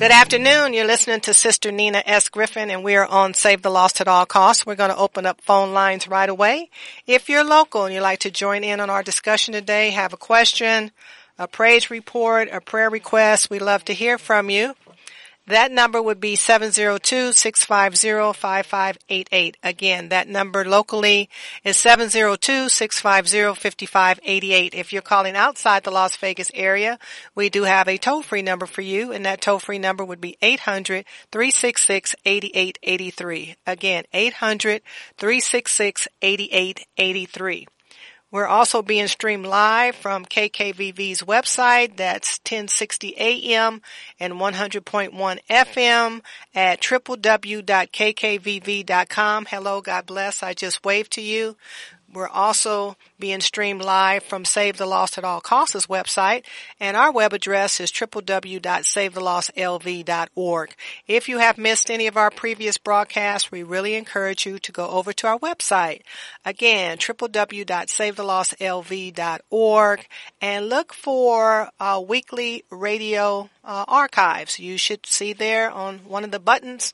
Good afternoon. You're listening to Sister Nina S. Griffin and we are on Save the Lost at All Costs. We're going to open up phone lines right away. If you're local and you'd like to join in on our discussion today, have a question, a praise report, a prayer request, we'd love to hear from you. That number would be 702-650-5588. Again, that number locally is 702-650-5588. If you're calling outside the Las Vegas area, we do have a toll-free number for you, and that toll-free number would be 800-366-8883. Again, 800-366-8883. We're also being streamed live from KKVV's website. That's 1060 AM and 100.1 FM at www.kkvv.com. Hello, God bless. I just waved to you. We're also being streamed live from Save the Lost at All Costs website, and our web address is www.savethelostlv.org. If you have missed any of our previous broadcasts, we really encourage you to go over to our website. Again, www.savethelostlv.org and look for uh, weekly radio uh, archives. You should see there on one of the buttons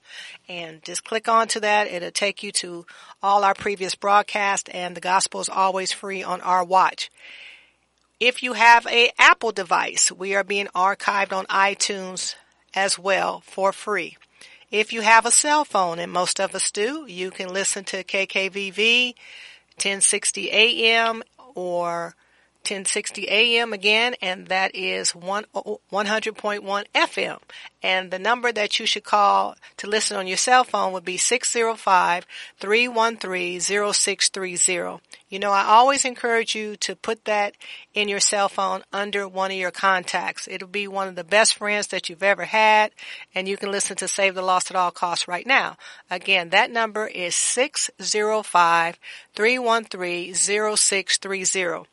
and just click onto that. It'll take you to all our previous broadcasts and the gospel is always free on our watch. If you have a Apple device, we are being archived on iTunes as well for free. If you have a cell phone, and most of us do, you can listen to KKVV 1060 AM or 1060 AM again, and that is 100.1 FM. And the number that you should call to listen on your cell phone would be 605-313-0630. You know, I always encourage you to put that in your cell phone under one of your contacts. It'll be one of the best friends that you've ever had, and you can listen to Save the Lost at All Costs right now. Again, that number is 605-313-0630.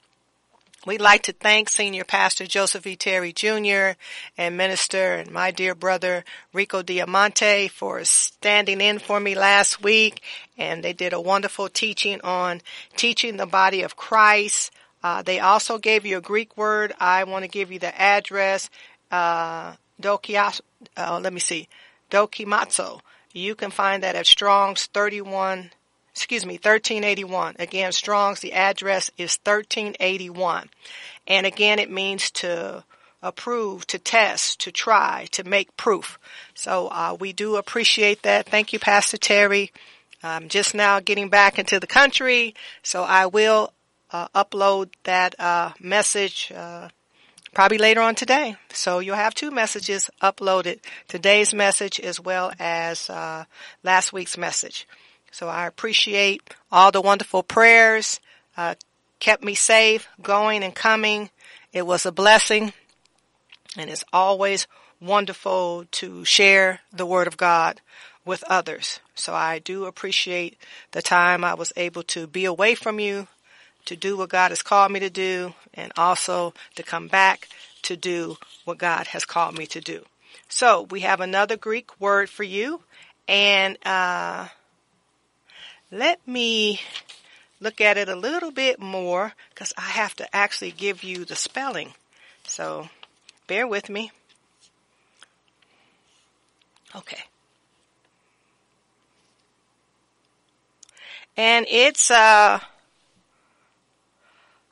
We'd like to thank Senior Pastor Joseph E. Terry Jr. and Minister and my dear brother Rico Diamante for standing in for me last week. And they did a wonderful teaching on teaching the body of Christ. Uh, they also gave you a Greek word. I want to give you the address. Uh, dokias, uh, let me see. Dokimatsu. You can find that at Strong's 31 excuse me, 1381. Again, Strong's, the address is 1381. And again, it means to approve, to test, to try, to make proof. So uh, we do appreciate that. Thank you, Pastor Terry. I'm just now getting back into the country, so I will uh, upload that uh, message uh, probably later on today. So you'll have two messages uploaded: today's message as well as uh, last week's message. So I appreciate all the wonderful prayers, uh, kept me safe, going and coming. It was a blessing and it's always wonderful to share the word of God with others. So I do appreciate the time I was able to be away from you, to do what God has called me to do, and also to come back to do what God has called me to do. So we have another Greek word for you, and uh, let me look at it a little bit more because I have to actually give you the spelling. So bear with me. Okay. And it's uh,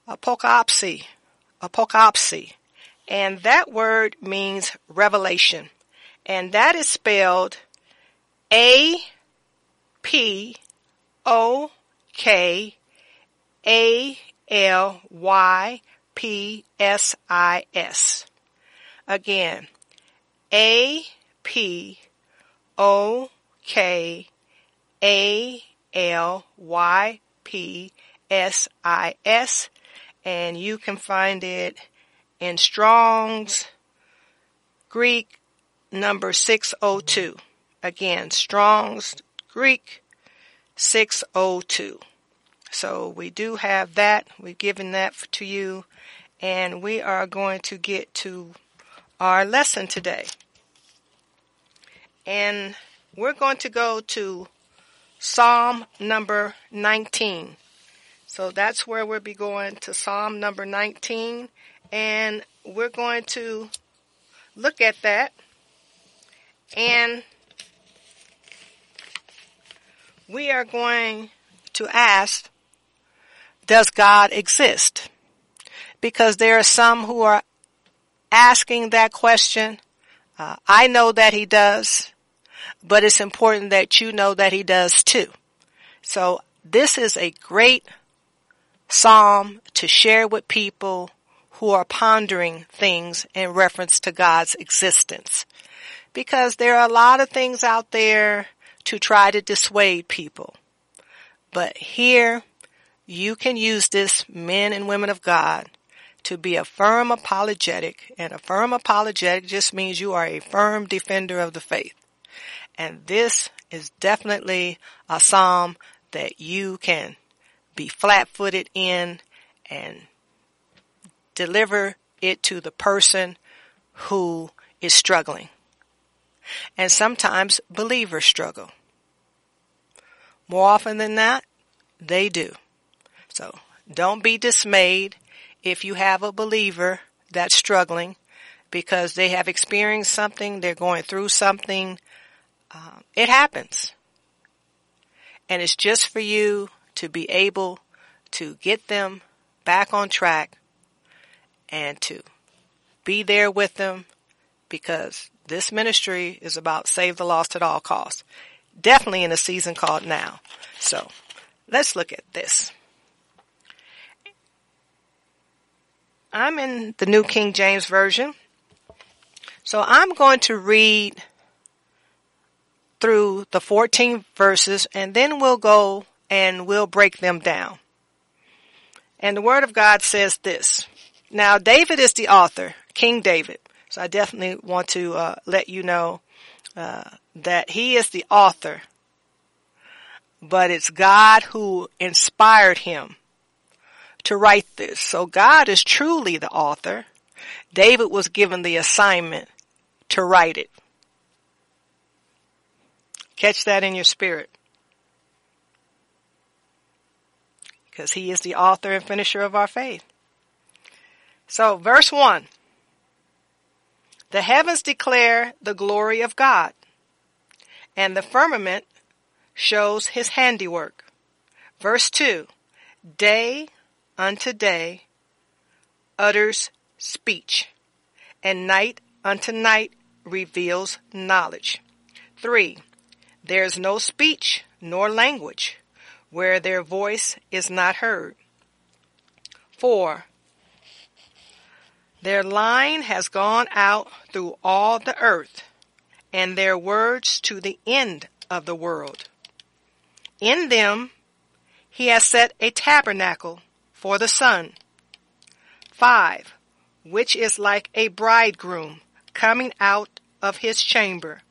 apocalypse, apocalypse. And that word means revelation. And that is spelled A P O K A L Y P S I S. Again, A P O K A L Y P S I S. And you can find it in Strong's Greek number 602. Again, Strong's Greek 602. So we do have that. We've given that to you. And we are going to get to our lesson today. And we're going to go to Psalm number 19. So that's where we'll be going to Psalm number 19. And we're going to look at that. And we are going to ask, does God exist? Because there are some who are asking that question. Uh, I know that he does, but it's important that you know that he does too. So this is a great psalm to share with people who are pondering things in reference to God's existence. Because there are a lot of things out there to try to dissuade people. But here, you can use this, men and women of God, to be a firm apologetic. And a firm apologetic just means you are a firm defender of the faith. And this is definitely a psalm that you can be flat footed in and deliver it to the person who is struggling. And sometimes believers struggle. More often than not, they do. So don't be dismayed if you have a believer that's struggling because they have experienced something, they're going through something. Um, it happens. And it's just for you to be able to get them back on track and to be there with them because this ministry is about save the lost at all costs. Definitely in a season called now. So let's look at this. I'm in the New King James Version. So I'm going to read through the 14 verses and then we'll go and we'll break them down. And the Word of God says this. Now David is the author, King David. So I definitely want to uh, let you know uh, that he is the author, but it's God who inspired him to write this. So God is truly the author. David was given the assignment to write it. Catch that in your spirit. Because he is the author and finisher of our faith. So verse 1. The heavens declare the glory of God, and the firmament shows his handiwork. Verse 2 Day unto day utters speech, and night unto night reveals knowledge. 3. There is no speech nor language where their voice is not heard. 4. Their line has gone out through all the earth, and their words to the end of the world. In them he has set a tabernacle for the sun. 5. Which is like a bridegroom coming out of his chamber,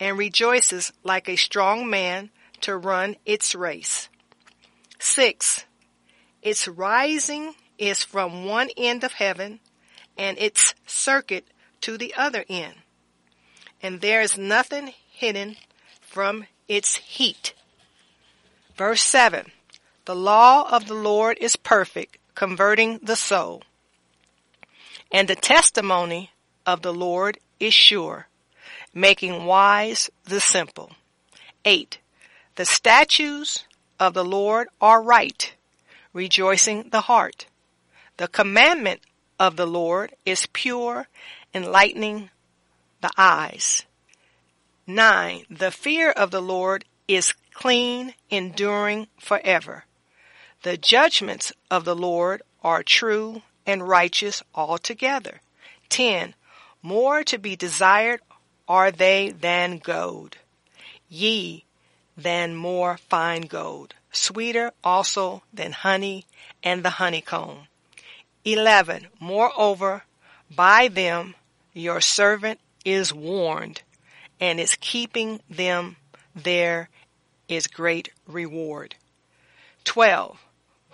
and rejoices like a strong man to run its race. 6. Its rising is from one end of heaven and its circuit to the other end. And there is nothing hidden from its heat. Verse 7. The law of the Lord is perfect, converting the soul. And the testimony of the Lord is sure, making wise the simple. 8. The statutes of the Lord are right, rejoicing the heart. The commandment of the Lord is pure, enlightening the eyes. 9. The fear of the Lord is clean, enduring forever. The judgments of the Lord are true and righteous altogether. 10. More to be desired are they than gold, ye than more fine gold, sweeter also than honey and the honeycomb. 11. Moreover, by them your servant is warned, and is keeping them there is great reward. 12.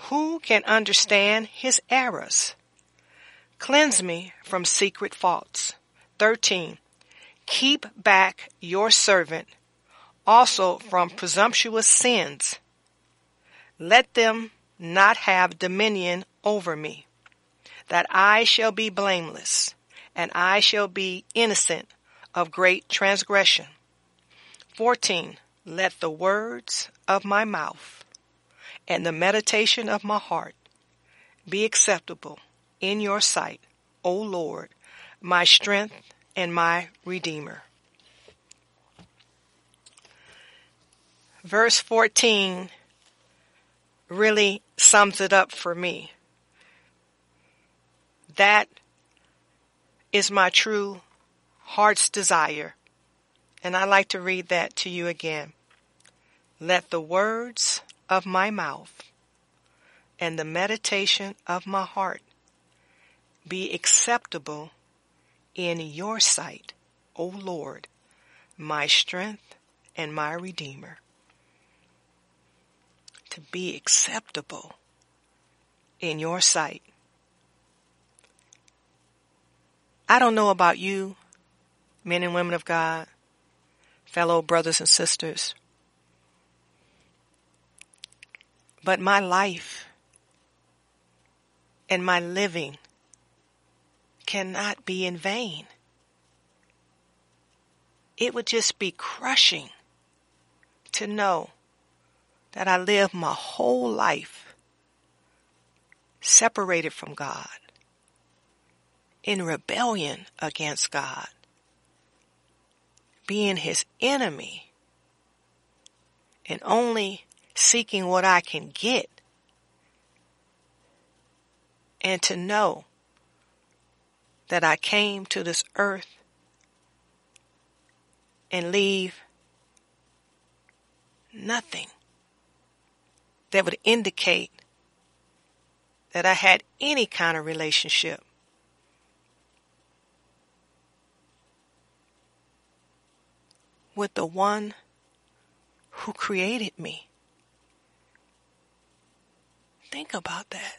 Who can understand his errors? Cleanse me from secret faults. 13. Keep back your servant also from presumptuous sins. Let them not have dominion over me, that I shall be blameless, and I shall be innocent of great transgression. 14. Let the words of my mouth and the meditation of my heart be acceptable in your sight, O Lord, my strength and my redeemer. Verse 14 really sums it up for me. That is my true heart's desire. And I'd like to read that to you again. Let the words of my mouth and the meditation of my heart be acceptable in your sight, O Lord, my strength and my redeemer. To be acceptable in your sight. I don't know about you, men and women of God, fellow brothers and sisters, but my life and my living cannot be in vain. It would just be crushing to know that I lived my whole life separated from God, in rebellion against God, being his enemy, and only seeking what I can get, and to know that I came to this earth and leave nothing that would indicate that I had any kind of relationship with the one who created me. Think about that.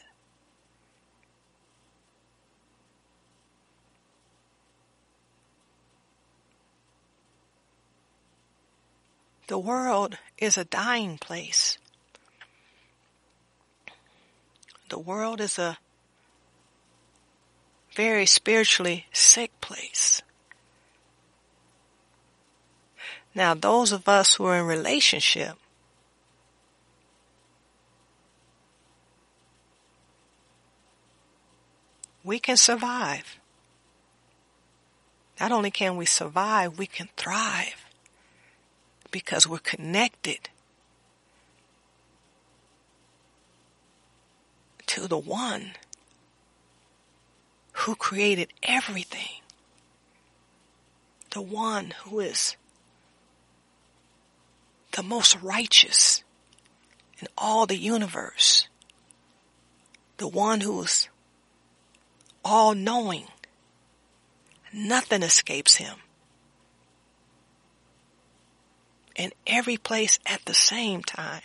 The world is a dying place. The world is a very spiritually sick place. Now, those of us who are in relationship, we can survive. Not only can we survive, we can thrive because we're connected to the one who created everything. The one who is the most righteous in all the universe. The one who is all knowing. Nothing escapes him. in every place at the same time.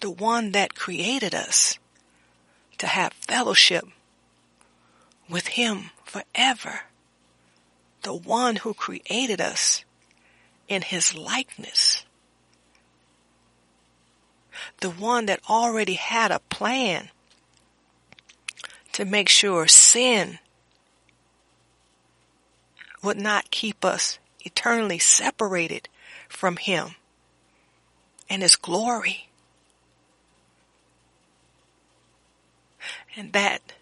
The one that created us to have fellowship with Him forever. The one who created us in His likeness. The one that already had a plan to make sure sin would not keep us eternally separated from Him and His glory. And that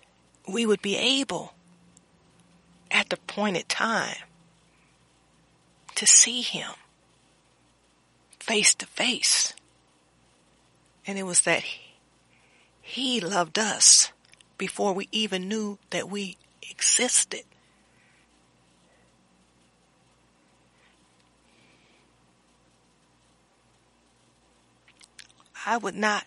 we would be able at the appointed time to see him face to face. And it was that he loved us before we even knew that we existed. I would not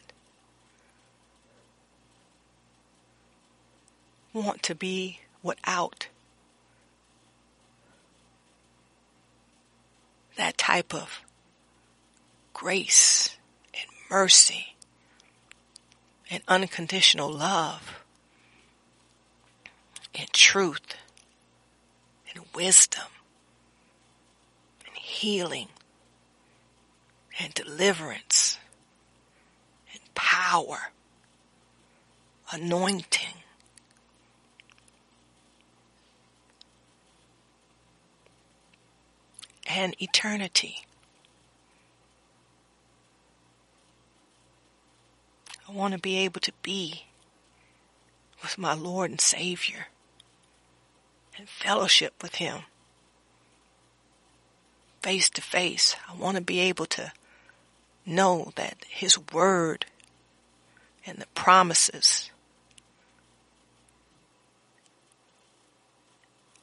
want to be without that type of grace and mercy and unconditional love and truth and wisdom and healing and deliverance and power, anointing. And eternity. I want to be able to be with my Lord and Savior and fellowship with Him face to face. I want to be able to know that His Word and the promises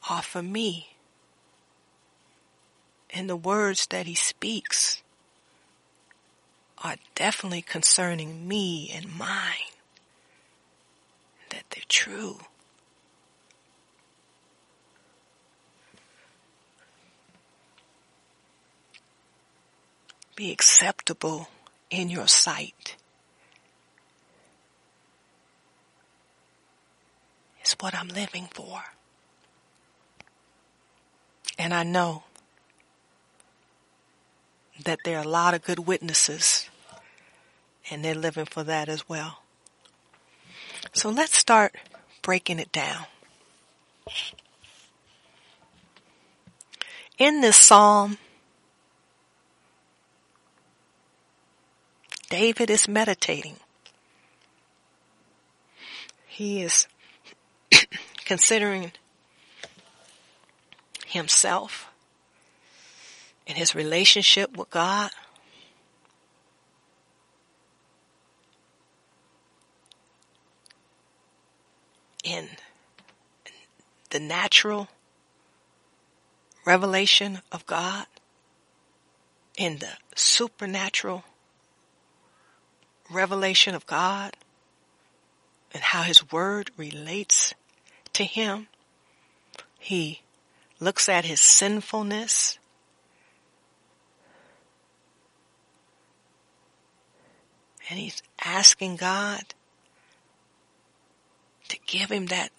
are for me and the words that He speaks are definitely concerning me and mine. That they're true. Be acceptable in your sight. It's what I'm living for. And I know that there are a lot of good witnesses and they're living for that as well. So let's start breaking it down. In this psalm, David is meditating. He is considering himself and his relationship with God. In the natural revelation of God, in the supernatural revelation of God, and how his word relates to him. He looks at his sinfulness And he's asking God to give him that,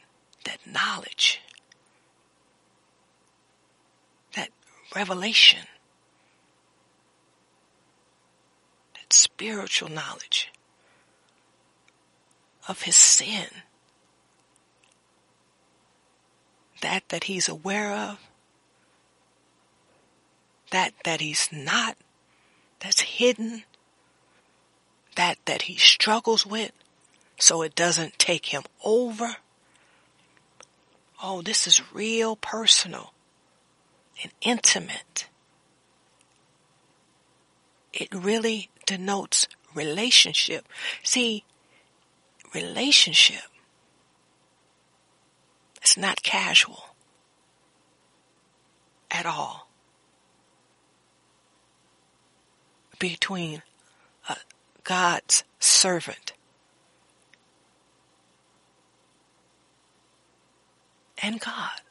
that knowledge, that revelation, that spiritual knowledge of his sin. That that he's aware of, that that he's not, that's hidden, that that he struggles with so it doesn't take him over. Oh, this is real personal and intimate. It really denotes relationship. See, relationship is not casual at all between God's servant. And God.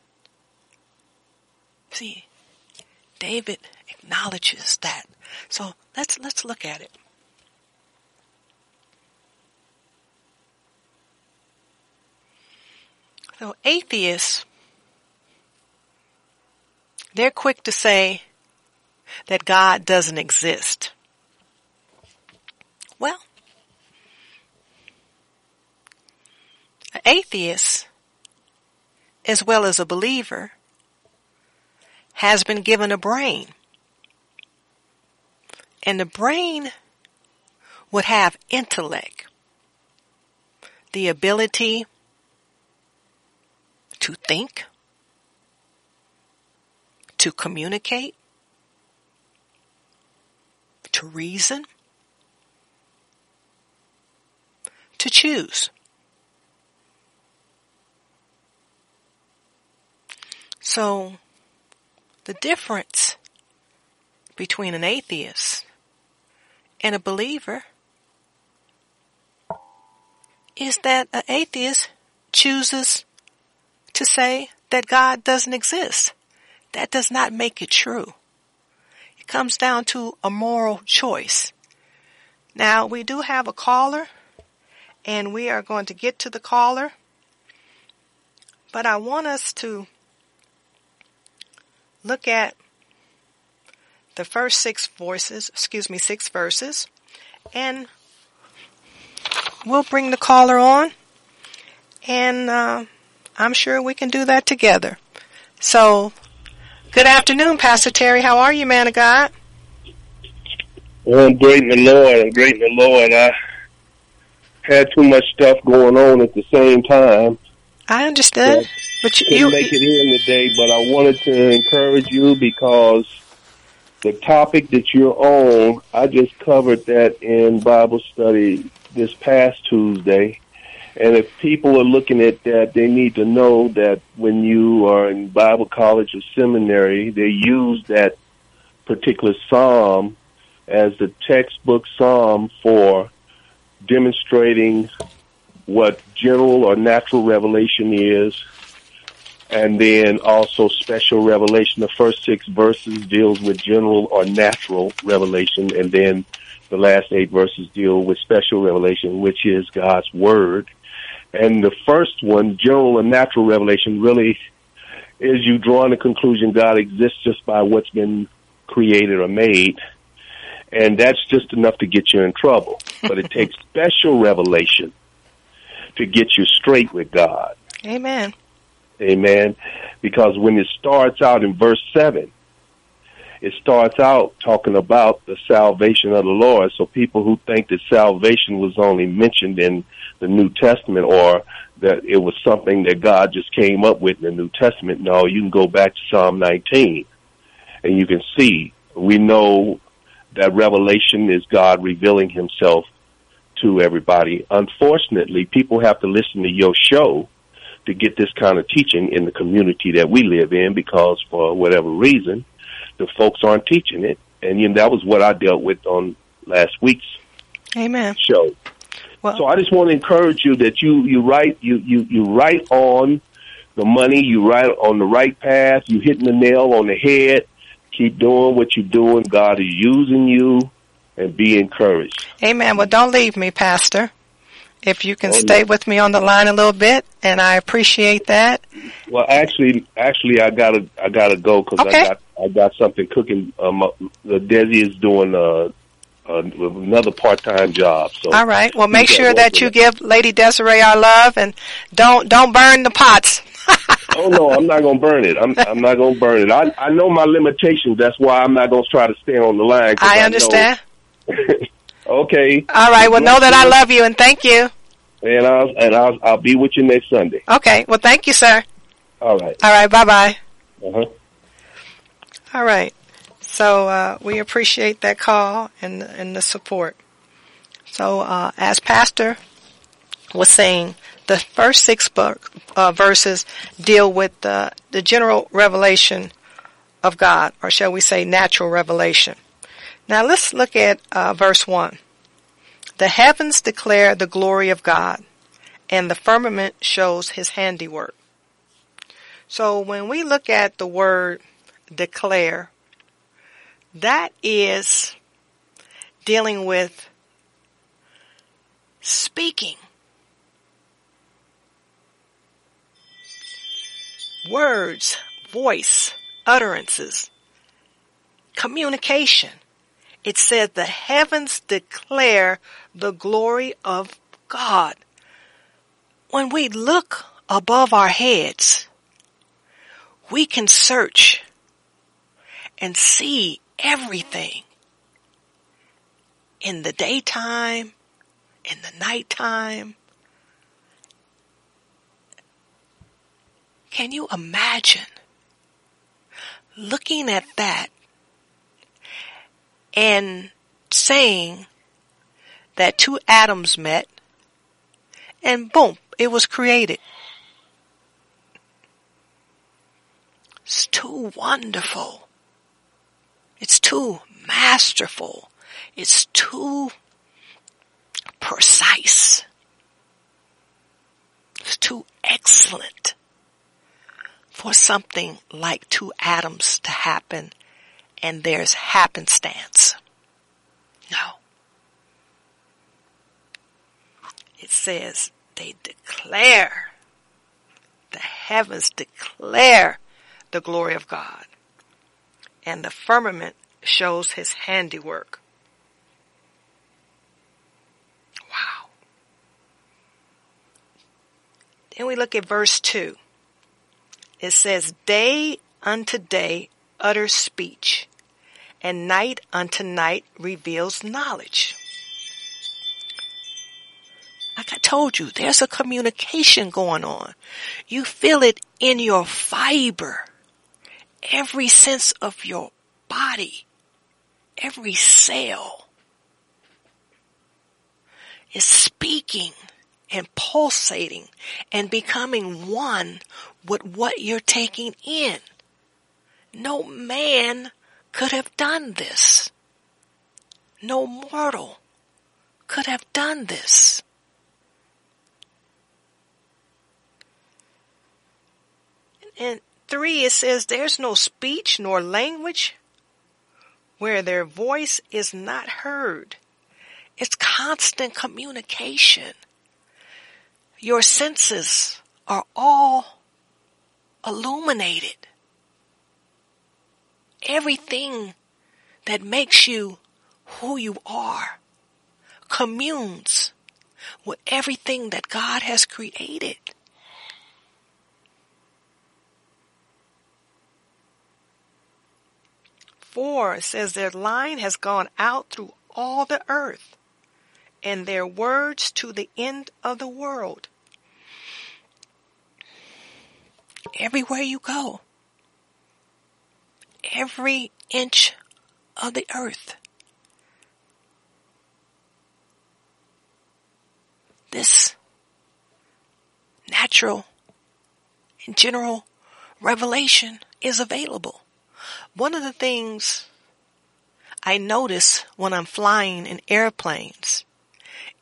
See, David acknowledges that. So let's, let's look at it. So atheists, they're quick to say that God doesn't exist. Well, an atheist, as well as a believer, has been given a brain. And the brain would have intellect, the ability to think, to communicate, to reason, to choose. So, the difference between an atheist and a believer is that an atheist chooses to say that God doesn't exist. That does not make it true. It comes down to a moral choice. Now, we do have a caller, and we are going to get to the caller, but I want us to look at the first six voices, excuse me, six verses, and we'll bring the caller on, and uh, I'm sure we can do that together. So, good afternoon, Pastor Terry. How are you, man of God? Well, I'm great in the Lord. I'm great in the Lord. I had too much stuff going on at the same time. I understood. So but you, couldn't make it in today, but I wanted to encourage you because the topic that you're on, I just covered that in Bible study this past Tuesday. And if people are looking at that, they need to know that when you are in Bible college or seminary, they use that particular psalm as the textbook psalm for demonstrating what general or natural revelation is and then also special revelation. The first six verses deals with general or natural revelation, and then the last eight verses deal with special revelation, which is God's word. And the first one, general and natural revelation, really is you drawing the conclusion God exists just by what's been created or made. And that's just enough to get you in trouble. But it takes special revelation to get you straight with God. Amen. Amen. Because when it starts out in verse 7, it starts out talking about the salvation of the Lord. So people who think that salvation was only mentioned in the New Testament or that it was something that God just came up with in the New Testament, no, you can go back to Psalm 19 and you can see we know that revelation is God revealing himself to everybody. Unfortunately, people have to listen to your show to get this kind of teaching in the community that we live in because for whatever reason, the folks aren't teaching it. And you know, that was what I dealt with on last week's Amen. show. Well, so I just want to encourage you that you, you write, you, you, you write on the money, you write on the right path, you hitting the nail on the head. Keep doing what you're doing. God is using you and be encouraged. Amen. Well, don't leave me, Pastor if you can oh, stay no. with me on the line a little bit, and I appreciate that. Well, actually, actually, I gotta, I gotta go because okay. I got, I got something cooking. Um, uh, Desi is doing uh, uh, another part-time job. So all right. Well, make sure that you give Lady Desiree our love, and don't don't burn the pots. oh no, I'm not gonna burn it. I'm I'm not gonna burn it. I I know my limitations. That's why I'm not gonna try to stay on the line. I understand. I okay. All right. Well, know that I love you and thank you and I'll and I'll I'll be with you next Sunday. Okay. Well, thank you, sir. All right. All right. Bye bye. Uh huh. All right. So uh, we appreciate that call and and the support. So uh, as Pastor was saying, the first six book, uh, verses deal with the the general revelation of God, or shall we say, natural revelation. Now let's look at uh, verse one. The heavens declare the glory of God, and the firmament shows his handiwork. So when we look at the word declare, that is dealing with speaking. Words, voice, utterances, communication. It said the heavens declare the glory of God. When we look above our heads, we can search and see everything in the daytime, in the nighttime. Can you imagine looking at that and saying that two atoms met and boom, it was created. It's too wonderful. It's too masterful. It's too precise. It's too excellent for something like two atoms to happen and there's happenstance. No. It says they declare, the heavens declare the glory of God. And the firmament shows his handiwork. Wow. Then we look at verse 2. It says, Day unto day utters speech, and night unto night reveals knowledge. Like I told you, there's a communication going on. You feel it in your fiber. Every sense of your body, every cell is speaking and pulsating and becoming one with what you're taking in. No man could have done this. No mortal could have done this. In three, it says, There's no speech nor language where their voice is not heard. It's constant communication. Your senses are all illuminated. Everything that makes you who you are communes with everything that God has created. Four says their line has gone out through all the earth and their words to the end of the world. Everywhere you go, every inch of the earth, this natural and general revelation is available. One of the things I notice when I'm flying in airplanes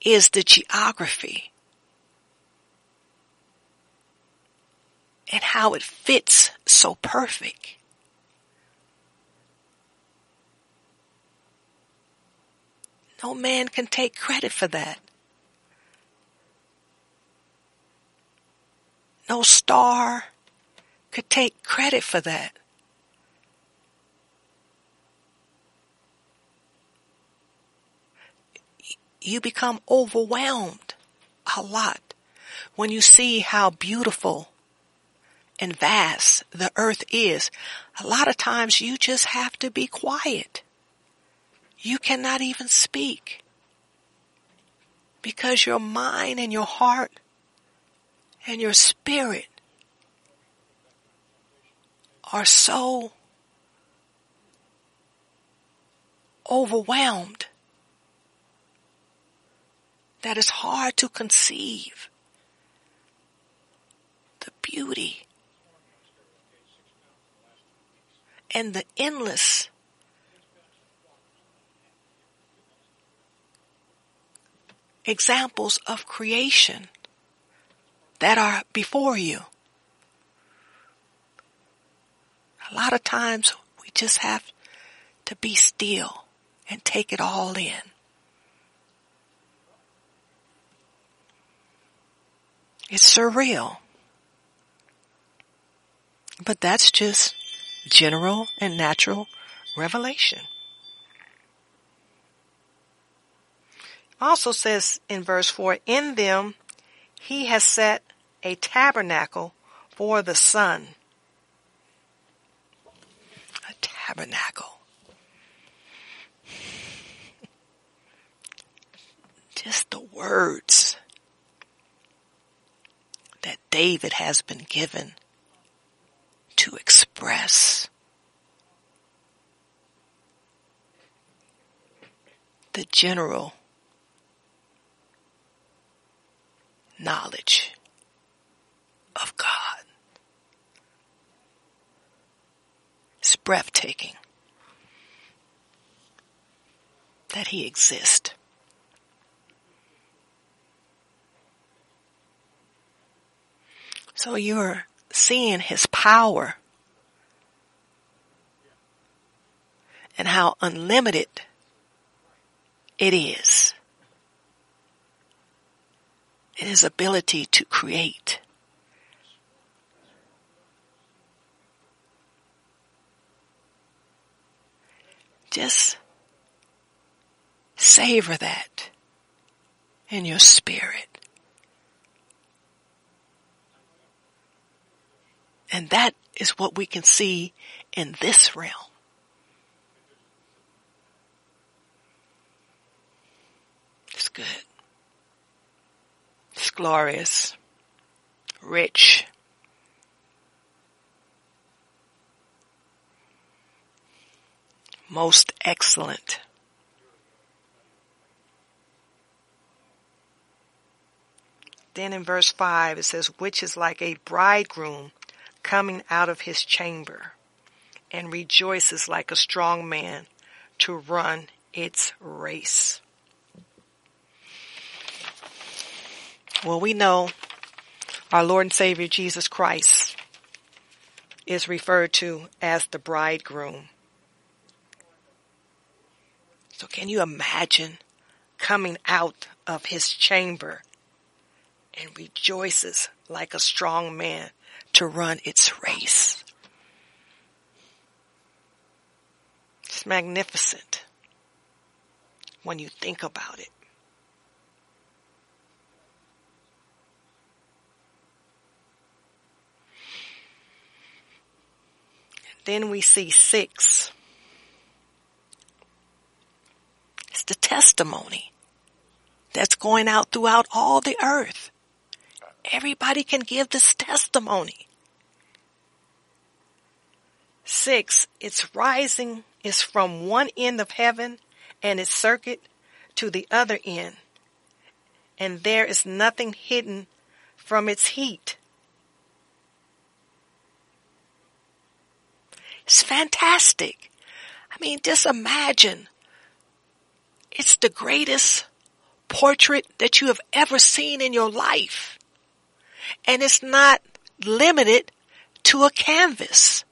is the geography and how it fits so perfect. No man can take credit for that. No star could take credit for that. you become overwhelmed a lot when you see how beautiful and vast the earth is. A lot of times you just have to be quiet. You cannot even speak because your mind and your heart and your spirit are so overwhelmed that it's hard to conceive. The beauty and the endless examples of creation that are before you. A lot of times we just have to be still and take it all in. It's surreal. But that's just general and natural revelation. Also says in verse 4, in them he has set a tabernacle for the sun. A tabernacle. Just the words that David has been given to express the general knowledge of God. It's breathtaking that He exists. So you're seeing His power and how unlimited it is. In his ability to create. Just savor that in your spirit. And that is what we can see in this realm. It's good. It's glorious. Rich. Most excellent. Then in verse 5 it says, which is like a bridegroom coming out of his chamber and rejoices like a strong man to run its race. Well, we know our Lord and Savior Jesus Christ is referred to as the bridegroom. So can you imagine coming out of his chamber and rejoices like a strong man to run its race? It's magnificent when you think about it. Then we see six. It's the testimony that's going out throughout all the earth. Everybody can give this testimony. Six, its rising is from one end of heaven and its circuit to the other end. And there is nothing hidden from its heat. It's fantastic. I mean, just imagine. It's the greatest portrait that you have ever seen in your life. And it's not limited to a canvas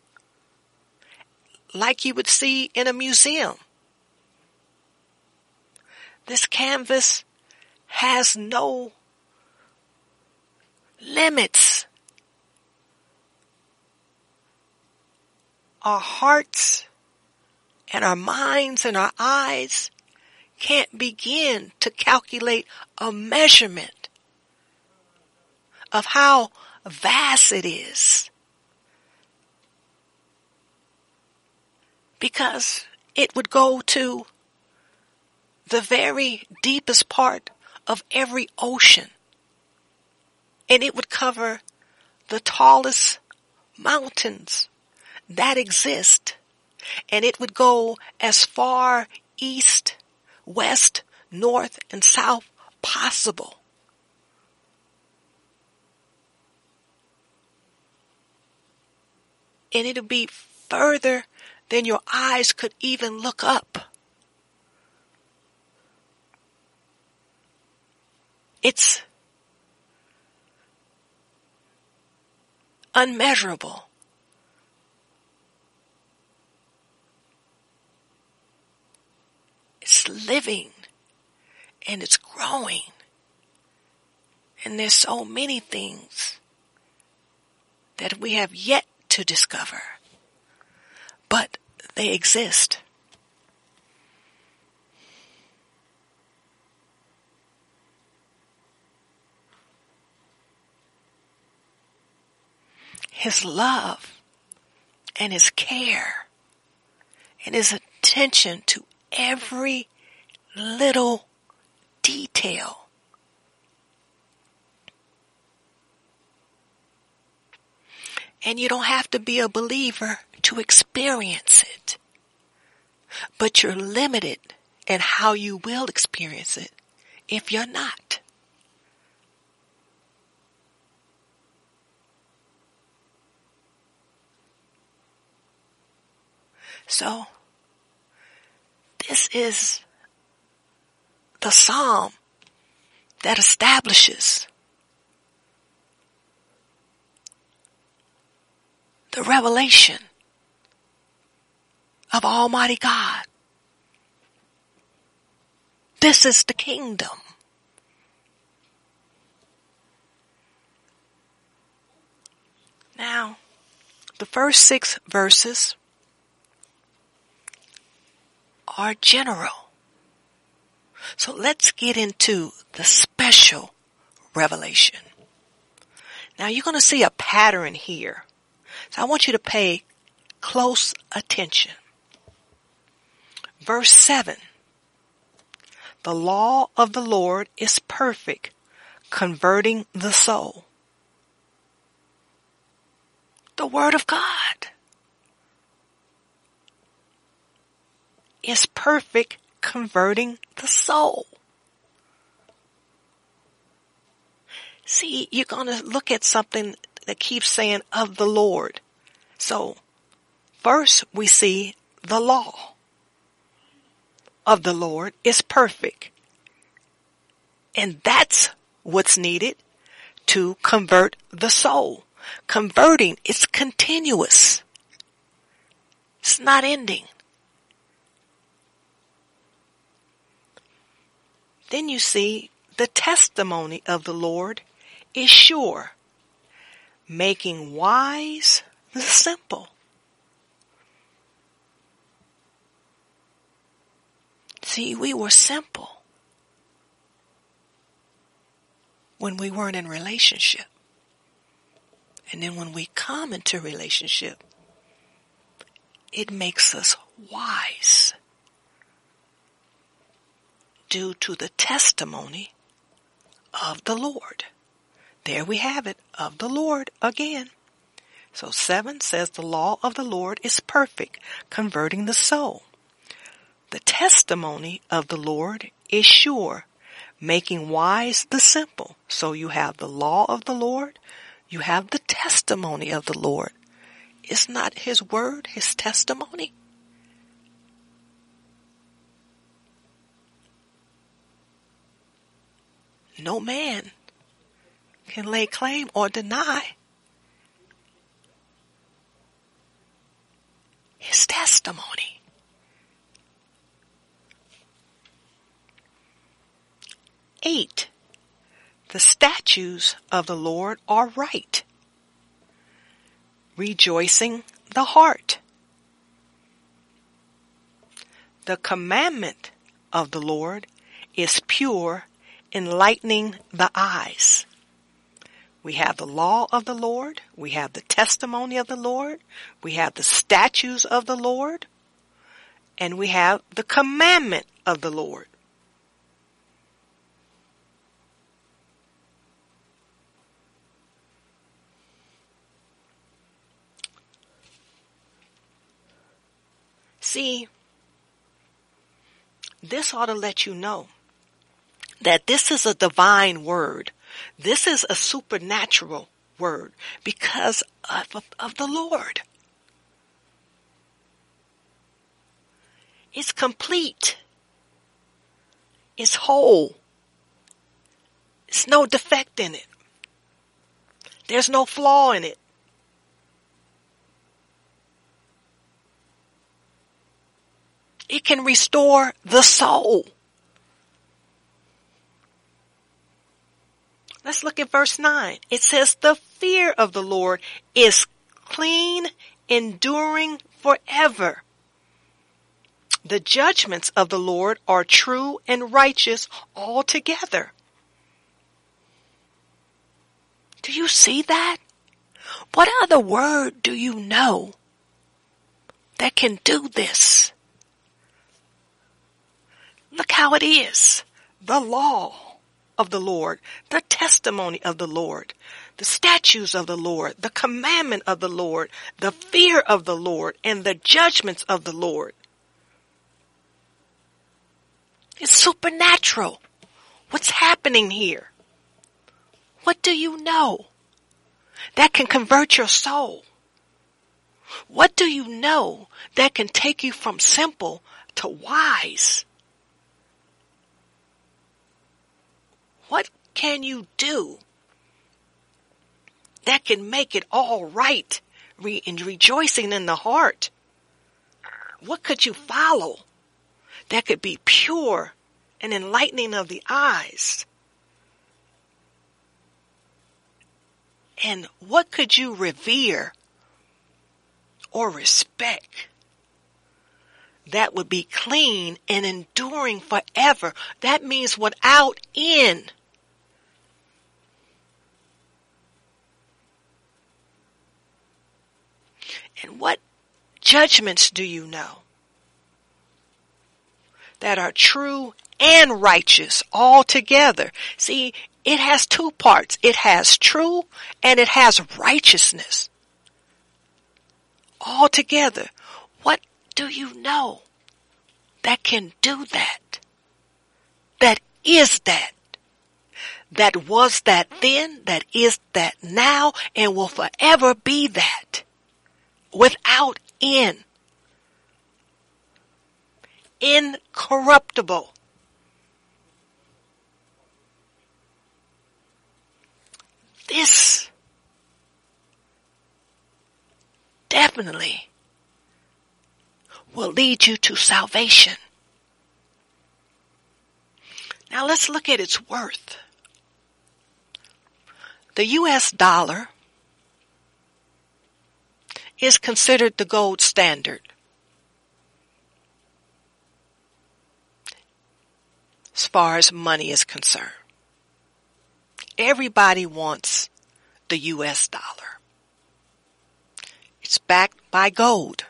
like you would see in a museum. This canvas has no limits. Our hearts and our minds and our eyes can't begin to calculate a measurement of how vast it is. Because it would go to the very deepest part of every ocean. And it would cover the tallest mountains that exist and it would go as far east, west, north, and south possible. And it'll be further than your eyes could even look up. It's unmeasurable. It's living and it's growing. And there's so many things that we have yet to discover, but they exist. His love and his care and his attention to every little detail. And you don't have to be a believer to experience it. But you're limited in how you will experience it if you're not. So, this is the psalm that establishes the revelation of Almighty God. This is the kingdom. Now, the first six verses are general. So let's get into the special revelation. Now you're going to see a pattern here. So I want you to pay close attention. Verse 7. The law of the Lord is perfect, converting the soul. The Word of God is perfect, converting the soul. See, you're going to look at something that keeps saying of the Lord. So, first we see the law of the Lord is perfect. And that's what's needed to convert the soul. Converting is continuous. It's not ending. Then you see the testimony of the Lord is sure, making wise the simple. See, we were simple when we weren't in relationship. And then when we come into relationship, it makes us wise due to the testimony of the Lord. There we have it, of the Lord again. So seven says the law of the Lord is perfect, converting the soul. The testimony of the Lord is sure, making wise the simple. So you have the law of the Lord, you have the testimony of the Lord. Is not his word his testimony? No man can lay claim or deny his testimony. Eight, the statutes of the Lord are right, rejoicing the heart. The commandment of the Lord is pure enlightening the eyes. We have the law of the Lord. We have the testimony of the Lord. We have the statutes of the Lord. And we have the commandment of the Lord. See, this ought to let you know that this is a divine word. This is a supernatural word because of, of, of the Lord. It's complete. It's whole. There's no defect in it. There's no flaw in it. It can restore the soul. Let's look at verse 9. It says, the fear of the Lord is clean, enduring forever. The judgments of the Lord are true and righteous altogether. Do you see that? What other word do you know that can do this? Look how it is. The law of the Lord, the testimony of the Lord, the statutes of the Lord, the commandment of the Lord, the fear of the Lord, and the judgments of the Lord. It's supernatural. What's happening here? What do you know that can convert your soul? What do you know that can take you from simple to wise? What can you do that can make it all right and rejoicing in the heart? What could you follow that could be pure and enlightening of the eyes? And what could you revere or respect that would be clean and enduring forever? That means without end. And what judgments do you know that are true and righteous all together? See, it has two parts. It has true and it has righteousness. All together. What do you know that can do that? That is that. That was that then, that is that now, and will forever be that without end. Incorruptible. This definitely will lead you to salvation. Now let's look at its worth. The US dollar is considered the gold standard. As far as money is concerned. Everybody wants the US dollar. It's backed by gold.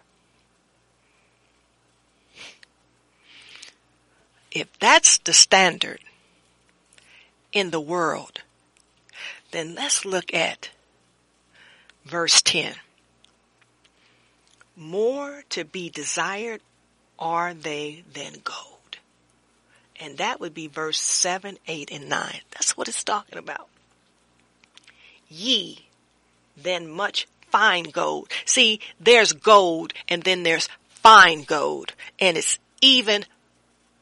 If that's the standard in the world, then let's look at verse 10. More to be desired are they than gold. And that would be verse 7, 8, and 9. That's what it's talking about. Ye than much fine gold. See, there's gold and then there's fine gold. And it's even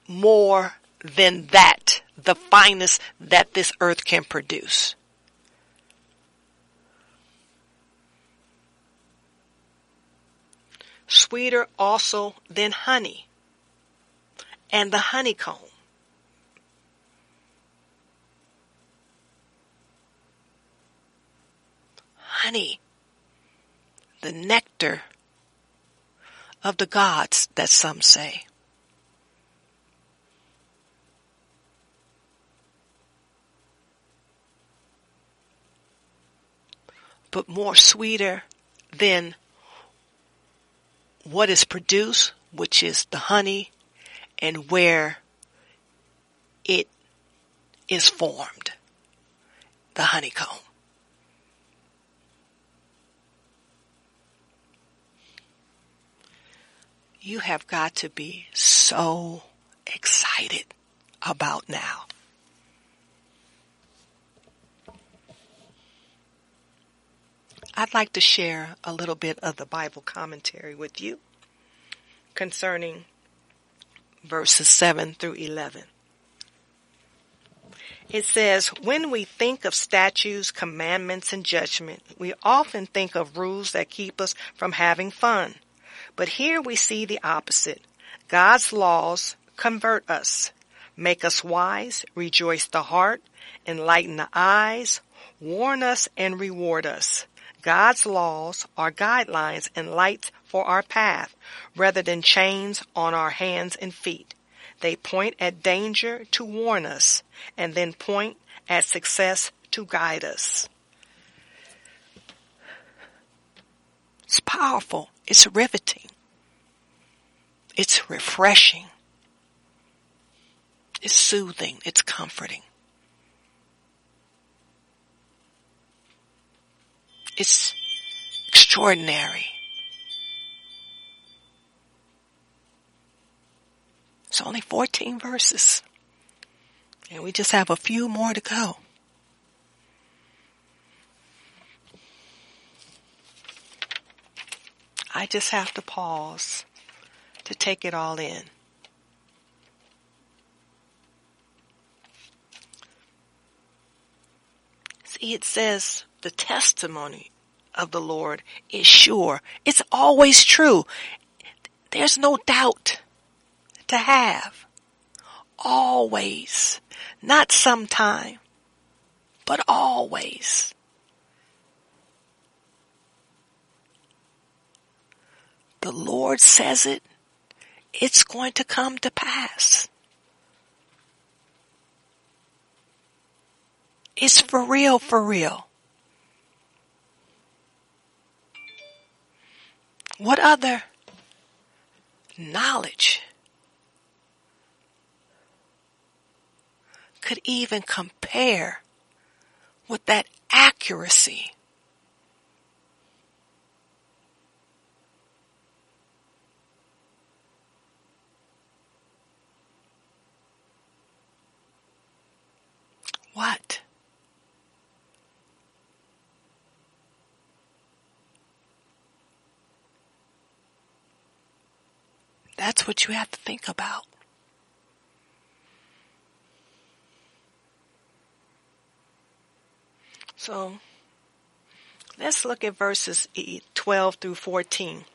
more than that, the finest that this earth can produce. Sweeter also than honey and the honeycomb. Honey, the nectar of the gods that some say. But more sweeter than what is produced, which is the honey, and where it is formed, the honeycomb. You have got to be so excited about now. I'd like to share a little bit of the Bible commentary with you concerning verses 7 through 11. It says, when we think of statutes, commandments, and judgment, we often think of rules that keep us from having fun. But here we see the opposite. God's laws convert us, make us wise, rejoice the heart, enlighten the eyes, warn us, and reward us. God's laws are guidelines and lights for our path rather than chains on our hands and feet. They point at danger to warn us and then point at success to guide us. It's powerful. It's riveting. It's refreshing. It's soothing. It's comforting. It's extraordinary. It's only 14 verses. And we just have a few more to go. I just have to pause to take it all in. See, it says the testimony of the Lord is sure. It's always true. There's no doubt to have. Always. Not sometime, but always. The Lord says it, it's going to come to pass. It's for real, for real. What other knowledge could even compare with that accuracy? What? That's what you have to think about. So let's look at verses 12 through 14.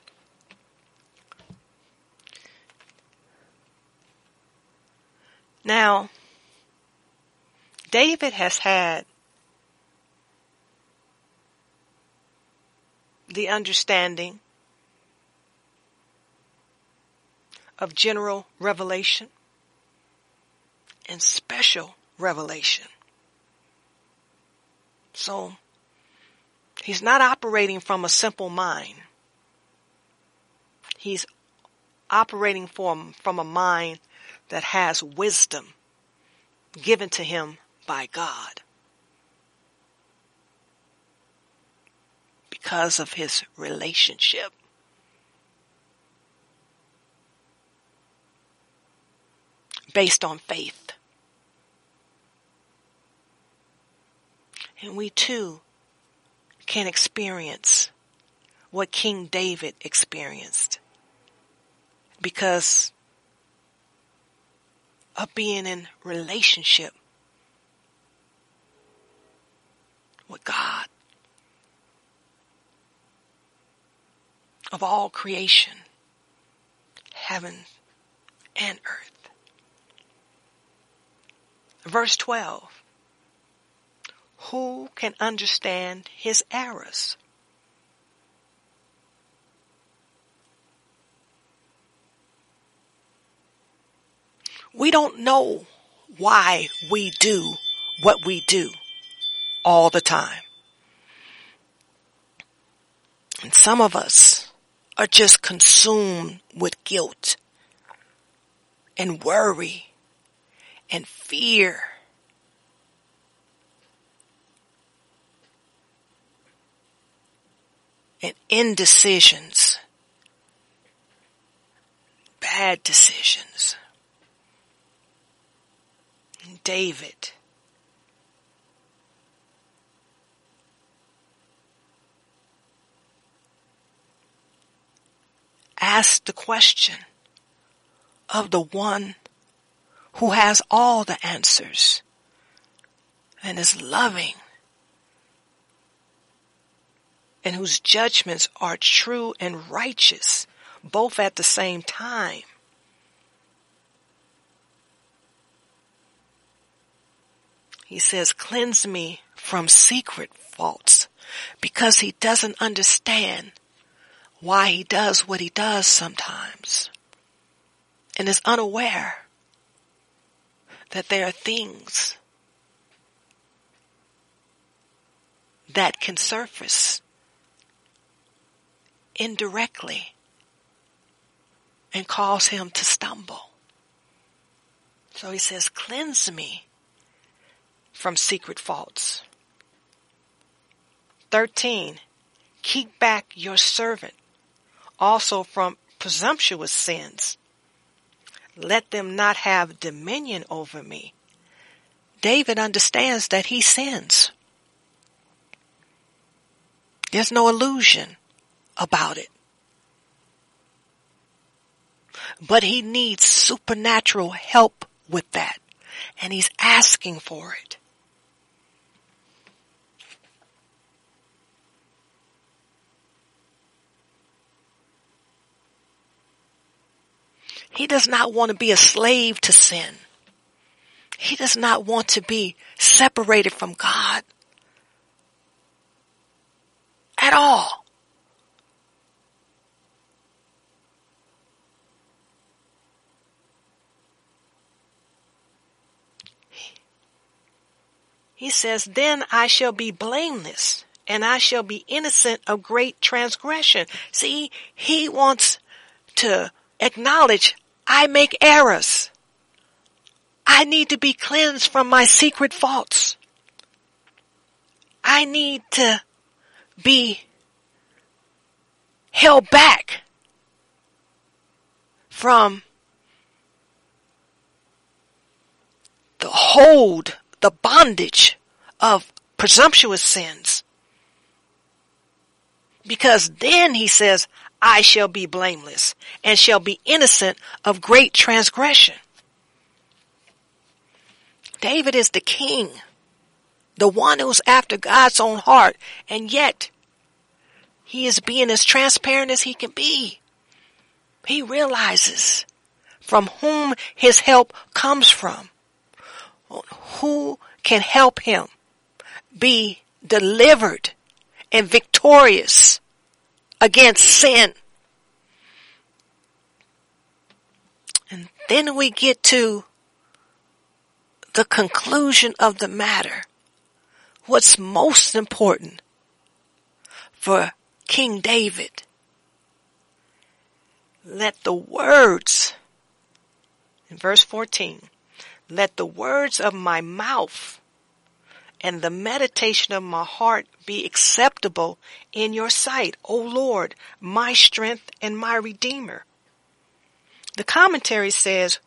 Now, David has had the understanding of general revelation and special revelation. So, he's not operating from a simple mind. He's operating from, from a mind that has wisdom given to him by God. Because of his relationship based on faith. And we too can experience what King David experienced because of being in relationship with God of all creation, heaven and earth. Verse 12. Who can understand his errors? We don't know why we do what we do all the time. And some of us are just consumed with guilt and worry and fear. And indecisions, bad decisions. And David asked the question of the one who has all the answers and is loving and whose judgments are true and righteous both at the same time. He says, cleanse me from secret faults because he doesn't understand why he does what he does sometimes and is unaware that there are things that can surface indirectly and cause him to stumble. So he says, cleanse me from secret faults. 13. Keep back your servant also from presumptuous sins. Let them not have dominion over me. David understands that he sins. There's no illusion about it. But he needs supernatural help with that. And he's asking for it. He does not want to be a slave to sin. He does not want to be separated from God at all. He says, then I shall be blameless and I shall be innocent of great transgression. See, he wants to acknowledge I make errors. I need to be cleansed from my secret faults. I need to be held back from the hold, the bondage of presumptuous sins. Because then he says, I shall be blameless and shall be innocent of great transgression. David is the king, the one who's after God's own heart, and yet he is being as transparent as he can be. He realizes from whom his help comes from, who can help him be delivered and victorious against sin. And then we get to the conclusion of the matter. What's most important for King David? Let the words, in verse 14, let the words of my mouth and the meditation of my heart be acceptable in your sight, O Lord, my strength and my redeemer. The commentary says,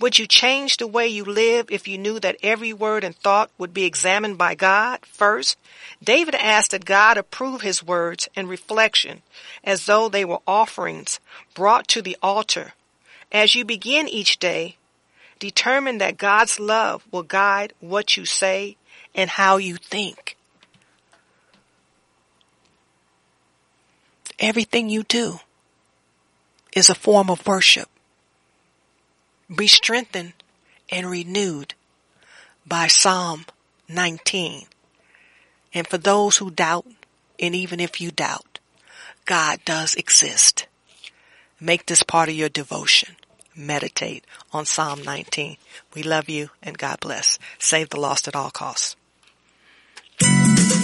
would you change the way you live if you knew that every word and thought would be examined by God first? David asked that God approve his words and reflection as though they were offerings brought to the altar. As you begin each day, determine that God's love will guide what you say and how you think. Everything you do is a form of worship. Be strengthened and renewed by Psalm 19. And for those who doubt, and even if you doubt, God does exist. Make this part of your devotion. Meditate on Psalm 19. We love you and God bless. Save the lost at all costs. Thank you.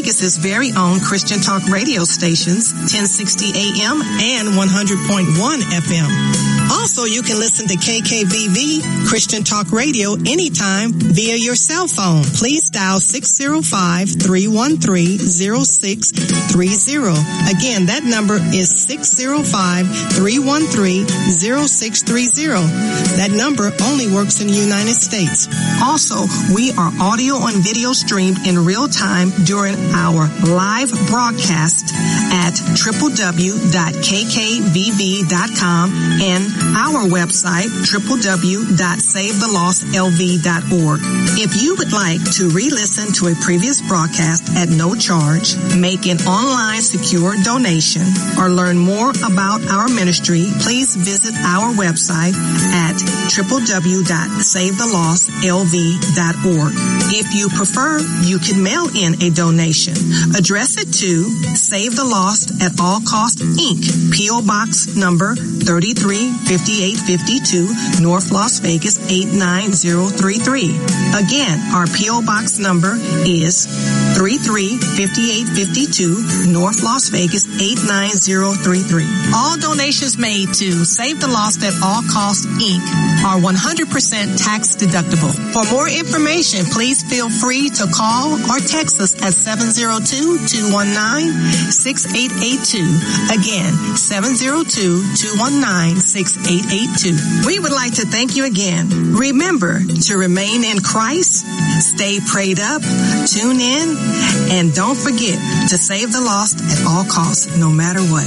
Vegas's very own Christian Talk radio stations, 1060 AM and 100.1 FM. Also, you can listen to KKVV Christian Talk Radio anytime via your cell phone. Please dial 605-313-0630. Again, that number is 605-313-0630. That number only works in the United States. Also, we are audio and video streamed in real time during our live broadcast at www.kkvv.com and our website www.savethelostlv.org. If you would like to re-listen to a previous broadcast at no charge, make an online secure donation, or learn more about our ministry, please visit our website at www.savethelostlv.org. If you prefer, you can mail in a donation. Address it to Save the Lost at All Cost Inc., P.O. Box number 335852, North Las Vegas 89033. Again, our P.O. Box number is 335852 North Las Vegas 89033. All donations made to Save the Lost at All Cost Inc. are 100% tax deductible. For more information, please feel free to call or text us at 702-219-6882. Again, 702-219-6882. We would like to thank you again. Remember to remain in Christ, stay prayed up, tune in, and don't forget to save the lost at all costs, no matter what.